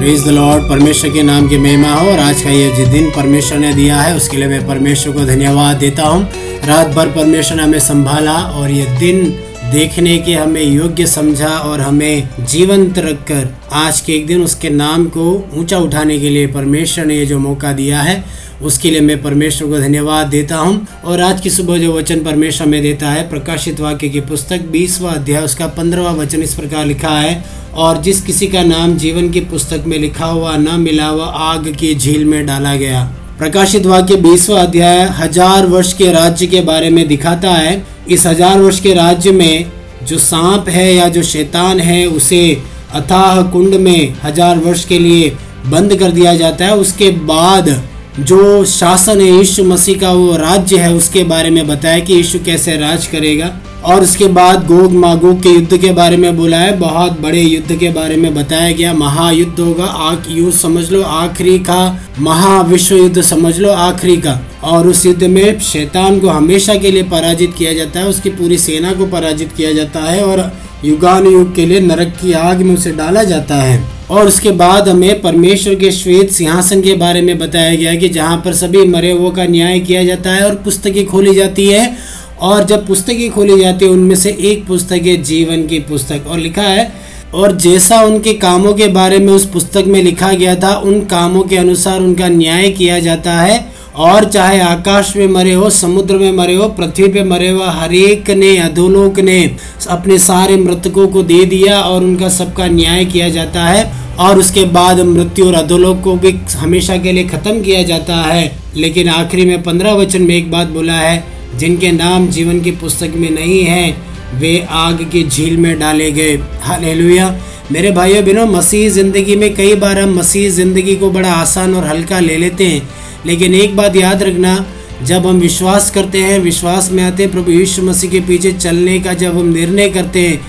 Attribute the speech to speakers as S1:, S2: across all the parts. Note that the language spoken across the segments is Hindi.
S1: प्रेज द लॉर्ड परमेश्वर के नाम की महिमा हो और आज का ये जो दिन परमेश्वर ने दिया है, उसके लिए मैं परमेश्वर को धन्यवाद देता हूँ। रात भर परमेश्वर ने हमें संभाला और ये दिन देखने के हमें योग्य समझा और हमें जीवंत रखकर आज के एक दिन उसके नाम को ऊँचा उठाने के लिए परमेश्वर ने ये जो मौका दिया है, उसके लिए मैं परमेश्वर को धन्यवाद देता हूँ। और आज की सुबह जो वचन परमेश्वर में देता है, प्रकाशित वाक्य की पुस्तक बीसवा अध्याय, उसका पंद्रहवा वचन इस प्रकार लिखा है, और जिस किसी का नाम जीवन की पुस्तक में लिखा हुआ न मिला हुआ आग की झील में डाला गया। प्रकाशित वाक्य बीसवा अध्याय हज़ार वर्ष के राज्य के बारे में दिखाता है इस हज़ार वर्ष के राज्य में जो सांप है या जो शैतान है, उसे अथाह कुंड में हज़ार वर्ष के लिए बंद कर दिया जाता है। उसके बाद जो शासन है, यीशु मसीह का वो राज्य है, उसके बारे में बताया कि यीशु कैसे राज करेगा। और उसके बाद गोग मागोग के युद्ध के बारे में बोला है। बहुत बड़े युद्ध के बारे में बताया गया। महायुद्ध होगा। आख युद्ध समझ लो, आखिरी का महाविश्व युद्ध समझ लो, आखिरी का। और उस युद्ध में शैतान को हमेशा के लिए पराजित किया जाता है। उसकी पूरी सेना को पराजित किया जाता है और युगान युग के लिए नरक की आग में उसे डाला जाता है। और उसके बाद हमें परमेश्वर के श्वेत सिंहासन के बारे में बताया गया है कि जहाँ पर सभी मरे हुओं का न्याय किया जाता है और पुस्तकें खोली जाती है। और जब पुस्तकें खोली जाती है, उनमें से एक पुस्तक है जीवन की पुस्तक। और लिखा है, और जैसा उनके कामों के बारे में उस पुस्तक में लिखा गया था, उन कामों के अनुसार उनका न्याय किया जाता है। और चाहे आकाश में मरे हो, समुद्र में मरे हो, पृथ्वी पे मरे हो हरेक ने अधोलोक ने अपने सारे मृतकों को दे दिया और उनका सबका न्याय किया जाता है और उसके बाद मृत्यु और अधोलोक को भी हमेशा के लिए खत्म किया जाता है। लेकिन आखिरी में पंद्रह वचन में एक बात बोला है, जिनके नाम जीवन की पुस्तक में नहीं है, वे आग की झील में डाले गए। हालेलुया। मेरे भाइयों बहनों मसीह ज़िंदगी में कई बार हम मसीह ज़िंदगी को बड़ा आसान और हल्का ले लेते हैं। लेकिन एक बात याद रखना, जब हम विश्वास करते हैं, विश्वास में आते प्रभु यीशु मसीह के पीछे चलने का, जब हम निर्णय करते हैं,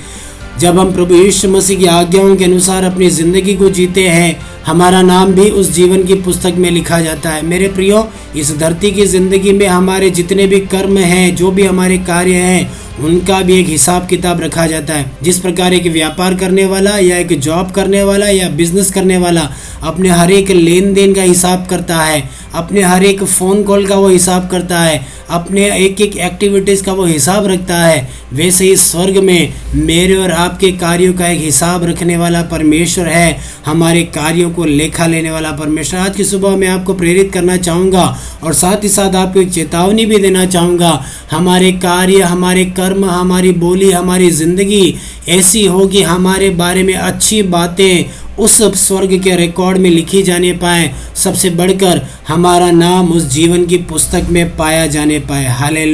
S1: जब हम प्रभु यीशु मसीह की आज्ञाओं के अनुसार अपनी ज़िंदगी को जीते हैं, हमारा नाम भी उस जीवन की पुस्तक में लिखा जाता है। मेरे प्रियो, इस धरती की ज़िंदगी में हमारे जितने भी कर्म हैं, जो भी हमारे कार्य हैं उनका भी एक हिसाब किताब रखा जाता है। जिस प्रकार एक व्यापार करने वाला या एक जॉब करने वाला या बिज़नेस करने वाला अपने हर एक लेन देन का हिसाब करता है, अपने हर एक फ़ोन कॉल का वो हिसाब करता है, अपने एक एक एक्टिविटीज़ का वो हिसाब रखता है, वैसे ही स्वर्ग में मेरे और आपके कार्यों का एक हिसाब रखने वाला परमेश्वर है, हमारे कार्यों को लेखा लेने वाला परमेश्वर। आज की सुबह मैं आपको प्रेरित करना चाहूँगा और साथ ही साथ आपको एक चेतावनी भी देना चाहूँगा, हमारे कार्य, हमारे कर्म हमारी बोली, हमारी ज़िंदगी ऐसी हो कि हमारे बारे में अच्छी बातें उस स्वर्ग के रिकॉर्ड में लिखी जाने पाए। सबसे बढ़कर हमारा नाम उस जीवन की पुस्तक में पाया जाने पाए। हाले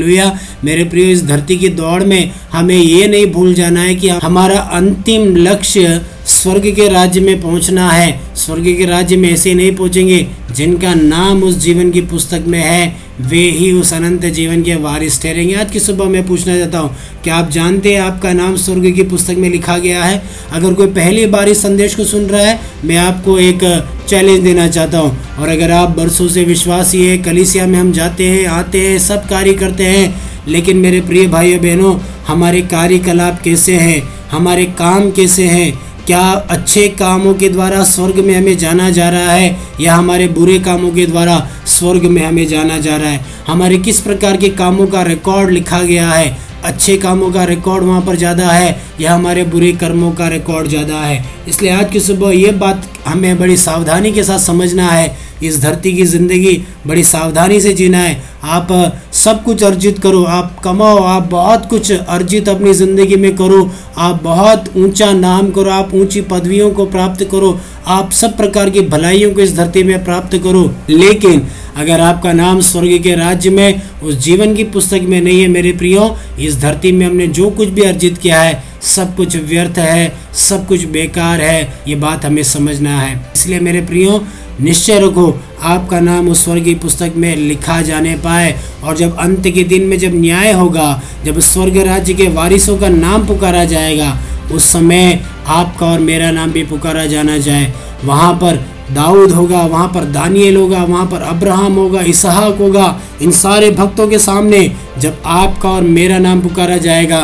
S1: मेरे प्रिय, इस धरती की दौड़ में हमें ये नहीं भूल जाना है कि हमारा अंतिम लक्ष्य स्वर्ग के राज्य में पहुँचना है। स्वर्ग के राज्य में ऐसे नहीं पहुँचेंगे जिनका नाम उस जीवन की पुस्तक में है। वे ही उस अनंत जीवन के वारिस ठहरेंगे। आज की सुबह मैं पूछना चाहता हूँ, क्या आप जानते हैं आपका नाम स्वर्ग की पुस्तक में लिखा गया है? अगर कोई पहली बार इस संदेश को सुन रहा है, मैं आपको एक चैलेंज देना चाहता हूँ। और अगर आप बरसों से विश्वासी है, कलिसिया में हम जाते हैं, आते हैं, सब कार्य करते हैं, लेकिन मेरे प्रिय भाइयों बहनों हमारे कार्यकलाप कैसे हैं? हमारे काम कैसे हैं? क्या अच्छे कामों के द्वारा स्वर्ग में हमें जाना जा रहा है, या हमारे बुरे कामों के द्वारा स्वर्ग में हमें जाना जा रहा है? हमारे किस प्रकार के कामों का रिकॉर्ड लिखा गया है? अच्छे कामों का रिकॉर्ड वहाँ पर ज़्यादा है, या हमारे बुरे कर्मों का रिकॉर्ड ज़्यादा है? इसलिए आज की सुबह ये बात हमें बड़ी सावधानी के साथ समझना है इस धरती की ज़िंदगी बड़ी सावधानी से जीना है। आप सब कुछ अर्जित करो। आप कमाओ, आप बहुत कुछ अर्जित अपनी ज़िंदगी में करो। आप बहुत ऊँचा नाम करो, आप ऊँची पदवियों को प्राप्त करो। आप सब प्रकार की भलाइयों को इस धरती में प्राप्त करो। लेकिन अगर आपका नाम स्वर्ग के राज्य में, उस जीवन की पुस्तक में नहीं है, मेरे प्रियो, इस धरती में हमने जो कुछ भी अर्जित किया है सब कुछ व्यर्थ है, सब कुछ बेकार है, ये बात हमें समझना है। इसलिए मेरे प्रियो, निश्चय रखो, आपका नाम उस स्वर्गीय पुस्तक में लिखा जाने पाए और जब अंत के दिन में जब न्याय होगा, जब स्वर्ग राज्य के वारिसों का नाम पुकारा जाएगा, उस समय आपका और मेरा नाम भी पुकारा जाना जाए। वहाँ पर दाऊद होगा, वहाँ पर दानियल होगा, वहाँ पर अब्राहम होगा, इसहाक होगा, इन सारे भक्तों के सामने जब आपका और मेरा नाम पुकारा जाएगा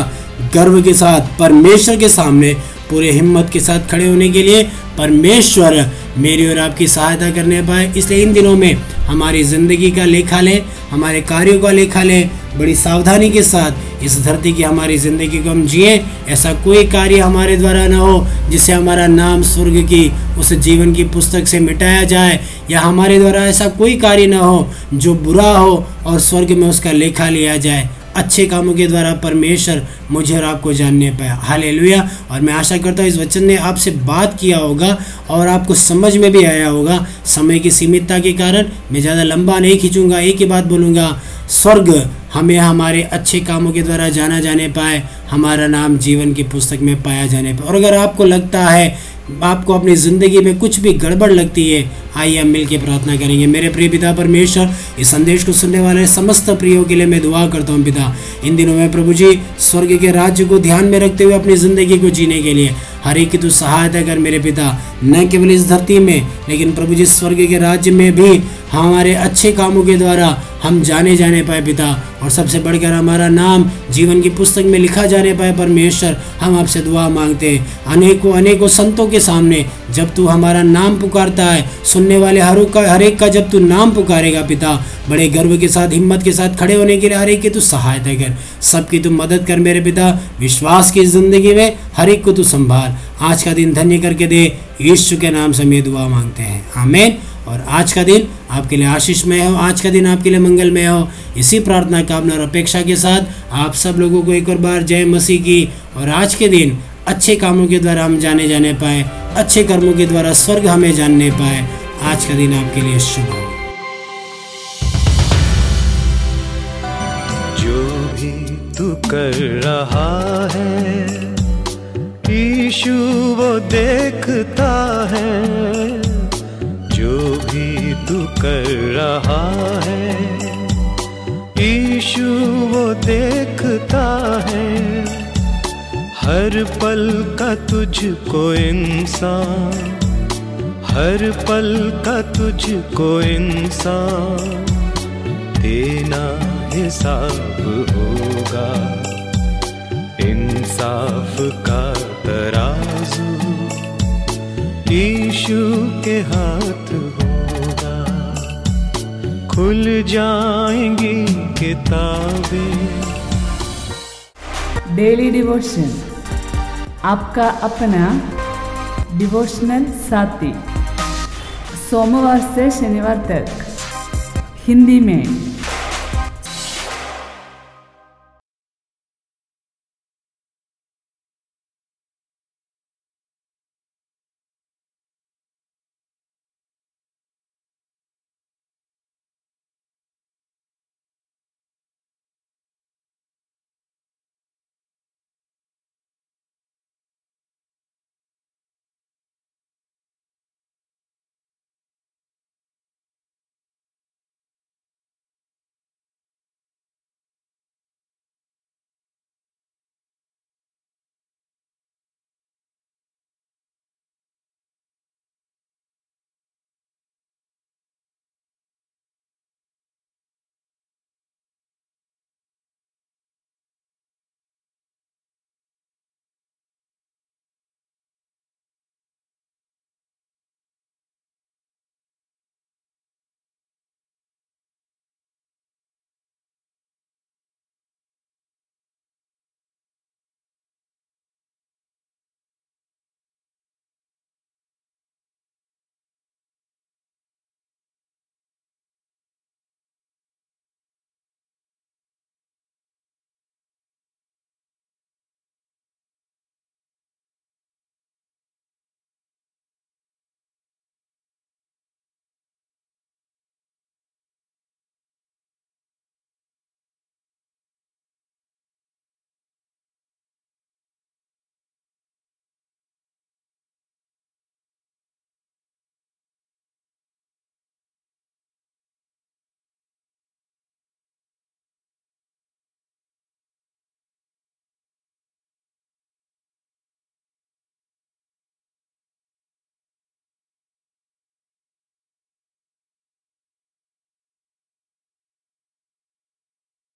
S1: गर्व के साथ, परमेश्वर के सामने, पूरे हिम्मत के साथ खड़े होने के लिए परमेश्वर मेरी और आपकी सहायता करने पाए। इसलिए इन दिनों में हमारी ज़िंदगी का लेखा लें, हमारे कार्यों का लेखा लें, बड़ी सावधानी के साथ इस धरती की हमारी ज़िंदगी को हम जिए। ऐसा कोई कार्य हमारे द्वारा ना हो जिससे हमारा नाम स्वर्ग की, उस जीवन की पुस्तक से मिटाया जाए, या हमारे द्वारा ऐसा कोई कार्य ना हो जो बुरा हो और स्वर्ग में उसका लेखा लिया जाए। अच्छे कामों के द्वारा परमेश्वर मुझे और आपको जानने पाया हाल और मैं आशा करता हूँ इस वचन ने आपसे बात किया होगा और आपको समझ में भी आया होगा। समय की सीमितता के कारण मैं ज़्यादा लंबा नहीं खींचूँगा, एक ही बात बोलूँगा, स्वर्ग हमें हमारे अच्छे कामों के द्वारा जाना जाने पाए, हमारा नाम जीवन की पुस्तक में पाया जाने पाए। और अगर आपको लगता है आपको अपनी ज़िंदगी में कुछ भी गड़बड़ लगती है, आइए हम मिल के प्रार्थना करेंगे। मेरे प्रिय पिता परमेश्वर, इस संदेश को सुनने वाले समस्त प्रियो के लिए मैं दुआ करता हूँ, पिता। इन दिनों में प्रभु जी, स्वर्ग के राज्य को ध्यान में रखते हुए अपनी ज़िंदगी को जीने के लिए, हर एक की तू सहायता कर मेरे पिता। न केवल इस धरती में, लेकिन प्रभु जी स्वर्ग के राज्य में भी हमारे अच्छे कामों के द्वारा हम जाने जाने पाए पिता। और सबसे बढ़कर हमारा नाम जीवन की पुस्तक में लिखा जाने पाए परमेश्वर, हम आपसे दुआ मांगते हैं। अनेकों अनेकों संतों के सामने जब तू हमारा नाम पुकारता है, सुनने वाले हर का, हर एक का जब तू नाम पुकारेगा पिता, बड़े गर्व के साथ, हिम्मत के साथ खड़े होने के लिए हर एक की तू सहायता कर। सबकी तू मदद कर मेरे पिता, विश्वास की ज़िंदगी में हर एक को तू संभाल। आज का दिन धन्य करके दे यीशु के नाम से मैं दुआ मांगते हैं। आमेन। और आज का दिन आपके लिए आशीषमय हो। आज का दिन आपके लिए मंगलमय हो। इसी प्रार्थना, कामना और अपेक्षा के साथ आप सब लोगों को एक और बार जय मसीह की। और आज के दिन अच्छे कामों के द्वारा हम जाने जाने पाए। अच्छे कर्मों के द्वारा स्वर्ग हमें जानने पाए। आज का दिन आपके लिए शुभ हो।
S2: जो भी तू कर रहा है ईशु वो देखता है, जो भी तू कर रहा है। ईशु वो देखता है, हर पल का तुझको इंसान, हर पल का तुझको इंसान देना हिसाब होगा। इंसाफ का ईशु के हाथ होगा। खुल जाएँगी किताबें।
S3: डेली डिवोशन आपका अपना डिवोशनल साथी। सोमवार से शनिवार तक हिंदी में।